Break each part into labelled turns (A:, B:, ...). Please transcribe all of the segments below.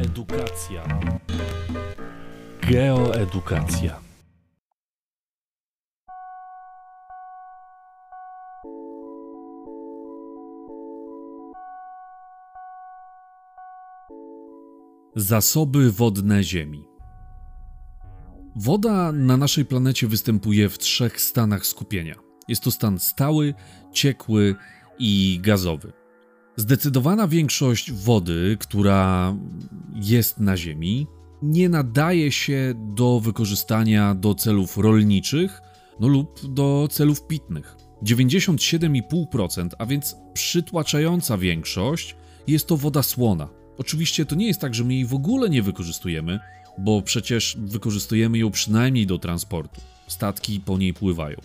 A: Edukacja. Geoedukacja. Zasoby wodne Ziemi. Woda na naszej planecie występuje w trzech stanach skupienia. Jest to stan stały, ciekły i gazowy. Zdecydowana większość wody, która jest na Ziemi, nie nadaje się do wykorzystania do celów rolniczych no lub do celów pitnych. 97,5%, a więc przytłaczająca większość, jest to woda słona. Oczywiście to nie jest tak, że my jej w ogóle nie wykorzystujemy, bo przecież wykorzystujemy ją przynajmniej do transportu. Statki po niej pływają.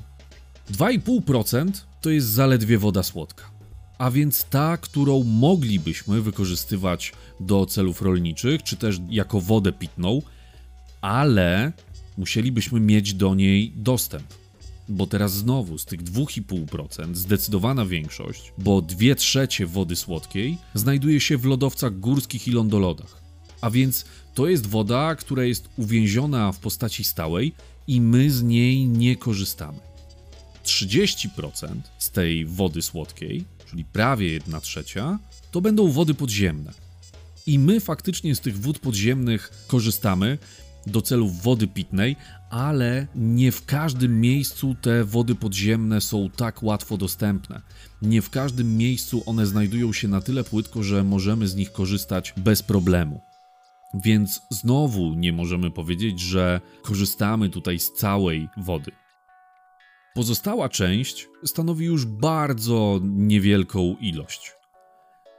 A: 2,5% to jest zaledwie woda słodka, a więc ta, którą moglibyśmy wykorzystywać do celów rolniczych, czy też jako wodę pitną, ale musielibyśmy mieć do niej dostęp. Bo teraz znowu z tych 2,5% zdecydowana większość, bo 2 trzecie wody słodkiej, znajduje się w lodowcach górskich i lądolodach. A więc to jest woda, która jest uwięziona w postaci stałej i my z niej nie korzystamy. 30% z tej wody słodkiej, czyli prawie 1 trzecia, to będą wody podziemne. I my faktycznie z tych wód podziemnych korzystamy do celów wody pitnej, ale nie w każdym miejscu te wody podziemne są tak łatwo dostępne. Nie w każdym miejscu one znajdują się na tyle płytko, że możemy z nich korzystać bez problemu. Więc znowu nie możemy powiedzieć, że korzystamy tutaj z całej wody. Pozostała część stanowi już bardzo niewielką ilość.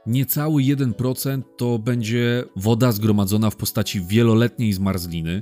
A: Niecały 1% to będzie woda zgromadzona w postaci wieloletniej zmarzliny,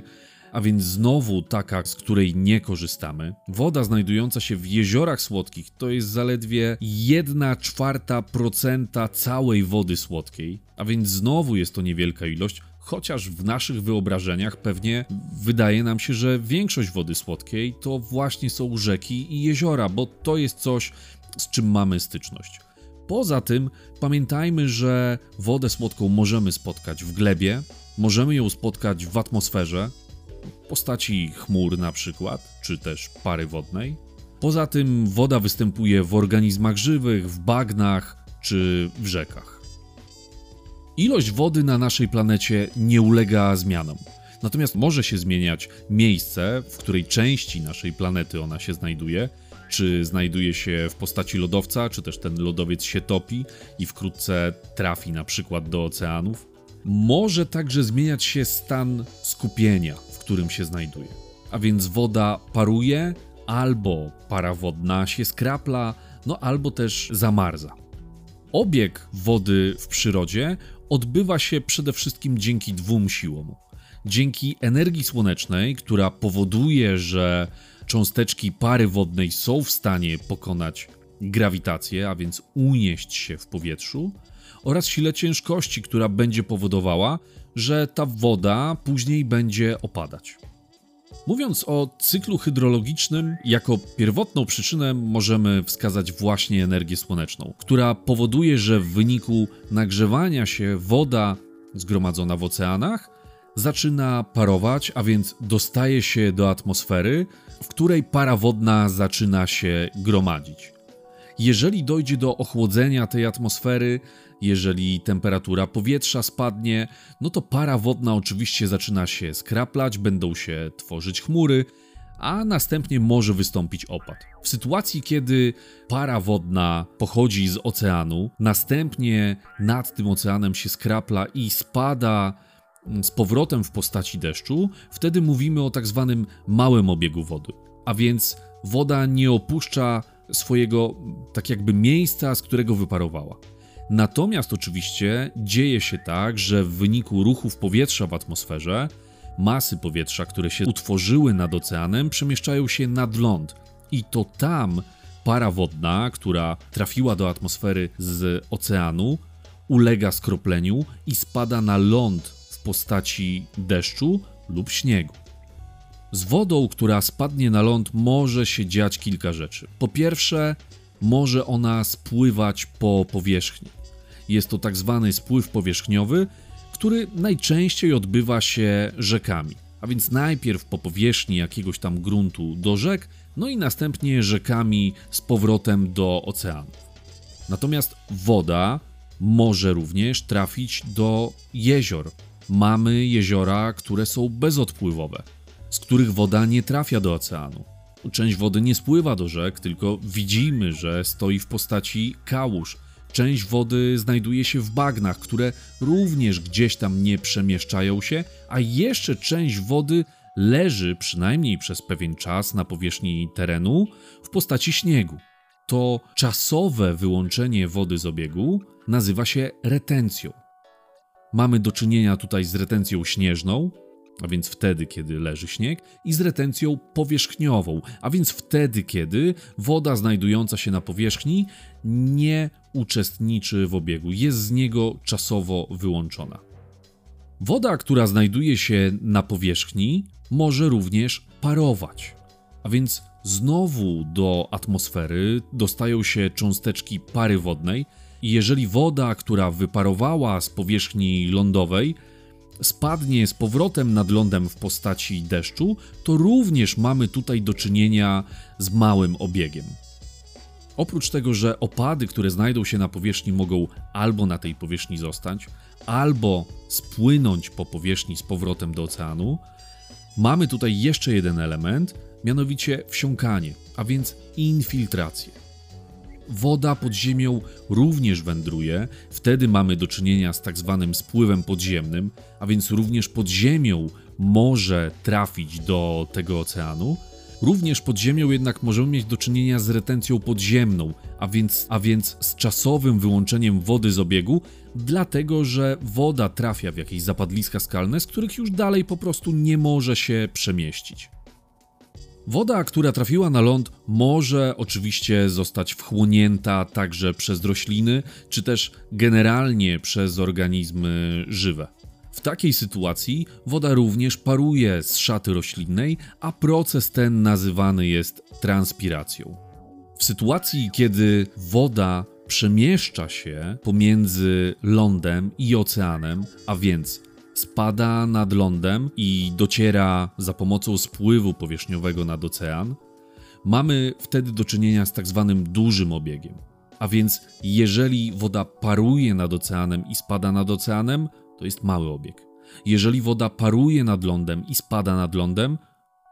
A: a więc znowu taka, z której nie korzystamy. Woda znajdująca się w jeziorach słodkich to jest zaledwie 1 czwarta procenta całej wody słodkiej, a więc znowu jest to niewielka ilość, chociaż w naszych wyobrażeniach pewnie wydaje nam się, że większość wody słodkiej to właśnie są rzeki i jeziora, bo to jest coś, z czym mamy styczność. Poza tym pamiętajmy, że wodę słodką możemy spotkać w glebie, możemy ją spotkać w atmosferze, w postaci chmur na przykład, czy też pary wodnej. Poza tym woda występuje w organizmach żywych, w bagnach czy w rzekach. Ilość wody na naszej planecie nie ulega zmianom. Natomiast może się zmieniać miejsce, w której części naszej planety ona się znajduje, czy znajduje się w postaci lodowca, czy też ten lodowiec się topi i wkrótce trafi na przykład do oceanów. Może także zmieniać się stan skupienia, którym się znajduje. A więc woda paruje, albo para wodna się skrapla, no albo też zamarza. Obieg wody w przyrodzie odbywa się przede wszystkim dzięki dwóm siłom. Dzięki energii słonecznej, która powoduje, że cząsteczki pary wodnej są w stanie pokonać grawitację, a więc unieść się w powietrzu, oraz sile ciężkości, która będzie powodowała, że ta woda później będzie opadać. Mówiąc o cyklu hydrologicznym, jako pierwotną przyczynę możemy wskazać właśnie energię słoneczną, która powoduje, że w wyniku nagrzewania się woda zgromadzona w oceanach zaczyna parować, a więc dostaje się do atmosfery, w której para wodna zaczyna się gromadzić. Jeżeli dojdzie do ochłodzenia tej atmosfery, jeżeli temperatura powietrza spadnie, no to para wodna oczywiście zaczyna się skraplać, będą się tworzyć chmury, a następnie może wystąpić opad. W sytuacji, kiedy para wodna pochodzi z oceanu, następnie nad tym oceanem się skrapla i spada z powrotem w postaci deszczu, wtedy mówimy o tak zwanym małym obiegu wody. A więc woda nie opuszcza swojego tak jakby miejsca, z którego wyparowała. Natomiast oczywiście dzieje się tak, że w wyniku ruchów powietrza w atmosferze masy powietrza, które się utworzyły nad oceanem, przemieszczają się nad ląd i to tam para wodna, która trafiła do atmosfery z oceanu, ulega skropleniu i spada na ląd w postaci deszczu lub śniegu. Z wodą, która spadnie na ląd, może się dziać kilka rzeczy. Po pierwsze, może ona spływać po powierzchni. Jest to tak zwany spływ powierzchniowy, który najczęściej odbywa się rzekami. A więc najpierw po powierzchni jakiegoś tam gruntu do rzek, no i następnie rzekami z powrotem do oceanu. Natomiast woda może również trafić do jezior. Mamy jeziora, które są bezodpływowe, z których woda nie trafia do oceanu. Część wody nie spływa do rzek, tylko widzimy, że stoi w postaci kałuż. Część wody znajduje się w bagnach, które również gdzieś tam nie przemieszczają się, a jeszcze część wody leży przynajmniej przez pewien czas na powierzchni terenu w postaci śniegu. To czasowe wyłączenie wody z obiegu nazywa się retencją. Mamy do czynienia tutaj z retencją śnieżną, a więc wtedy, kiedy leży śnieg, i z retencją powierzchniową, a więc wtedy, kiedy woda znajdująca się na powierzchni nie uczestniczy w obiegu, jest z niego czasowo wyłączona. Woda, która znajduje się na powierzchni, może również parować, a więc znowu do atmosfery dostają się cząsteczki pary wodnej, i jeżeli woda, która wyparowała z powierzchni lądowej, spadnie z powrotem nad lądem w postaci deszczu, to również mamy tutaj do czynienia z małym obiegiem. Oprócz tego, że opady, które znajdą się na powierzchni, mogą albo na tej powierzchni zostać, albo spłynąć po powierzchni z powrotem do oceanu, mamy tutaj jeszcze jeden element, mianowicie wsiąkanie, a więc infiltrację. Woda pod ziemią również wędruje, wtedy mamy do czynienia z tak zwanym spływem podziemnym, a więc również pod ziemią może trafić do tego oceanu. Również pod ziemią jednak możemy mieć do czynienia z retencją podziemną, a więc, a więc z czasowym wyłączeniem wody z obiegu, dlatego że woda trafia w jakieś zapadliska skalne, z których już dalej po prostu nie może się przemieścić. Woda, która trafiła na ląd, może oczywiście zostać wchłonięta także przez rośliny, czy też generalnie przez organizmy żywe. W takiej sytuacji woda również paruje z szaty roślinnej, a proces ten nazywany jest transpiracją. W sytuacji, kiedy woda przemieszcza się pomiędzy lądem i oceanem, a więc spada nad lądem i dociera za pomocą spływu powierzchniowego nad ocean, mamy wtedy do czynienia z tak zwanym dużym obiegiem. A więc jeżeli woda paruje nad oceanem i spada nad oceanem, to jest mały obieg. Jeżeli woda paruje nad lądem i spada nad lądem,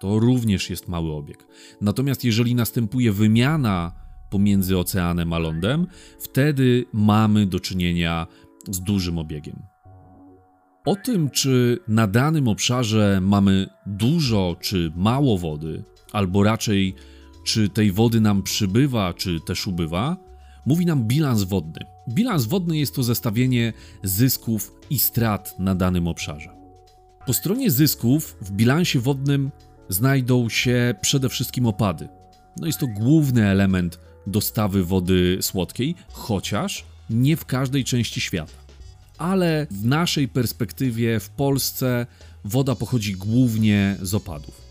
A: to również jest mały obieg. Natomiast jeżeli następuje wymiana pomiędzy oceanem a lądem, wtedy mamy do czynienia z dużym obiegiem. O tym, czy na danym obszarze mamy dużo czy mało wody, albo raczej czy tej wody nam przybywa, czy też ubywa, mówi nam bilans wodny. Bilans wodny jest to zestawienie zysków i strat na danym obszarze. Po stronie zysków w bilansie wodnym znajdą się przede wszystkim opady. No jest to główny element dostawy wody słodkiej, chociaż nie w każdej części świata ale w naszej perspektywie w Polsce woda pochodzi głównie z opadów.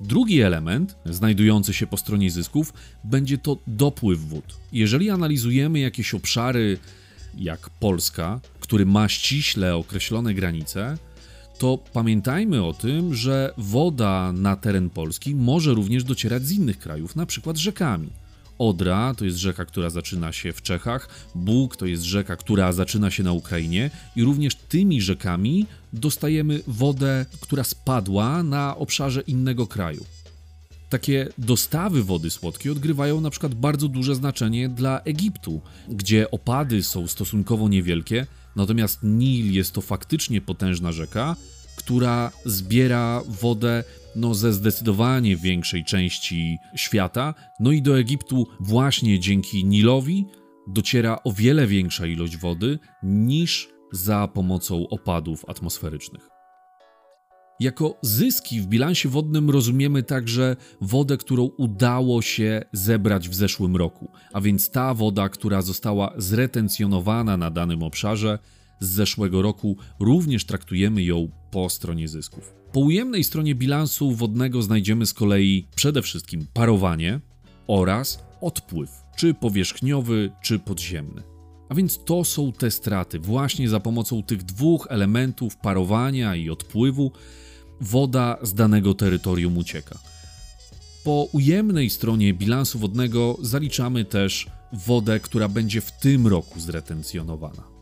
A: Drugi element, znajdujący się po stronie zysków, będzie to dopływ wód. Jeżeli analizujemy jakieś obszary, jak Polska, który ma ściśle określone granice, to pamiętajmy o tym, że woda na teren Polski może również docierać z innych krajów, na przykład rzekami. Odra to jest rzeka, która zaczyna się w Czechach, Bóg to jest rzeka, która zaczyna się na Ukrainie i również tymi rzekami dostajemy wodę, która spadła na obszarze innego kraju. Takie dostawy wody słodkiej odgrywają na przykład bardzo duże znaczenie dla Egiptu, gdzie opady są stosunkowo niewielkie, natomiast Nil jest to faktycznie potężna rzeka, która zbiera wodę no, ze zdecydowanie większej części świata. No i do Egiptu właśnie dzięki Nilowi dociera o wiele większa ilość wody niż za pomocą opadów atmosferycznych. Jako zyski w bilansie wodnym rozumiemy także wodę, którą udało się zebrać w zeszłym roku, a więc ta woda, która została zretencjonowana na danym obszarze z zeszłego roku, również traktujemy ją po stronie zysków. Po ujemnej stronie bilansu wodnego znajdziemy z kolei przede wszystkim parowanie oraz odpływ, czy powierzchniowy, czy podziemny. A więc to są te straty. Właśnie za pomocą tych dwóch elementów parowania i odpływu woda z danego terytorium ucieka. Po ujemnej stronie bilansu wodnego zaliczamy też wodę, która będzie w tym roku zretencjonowana.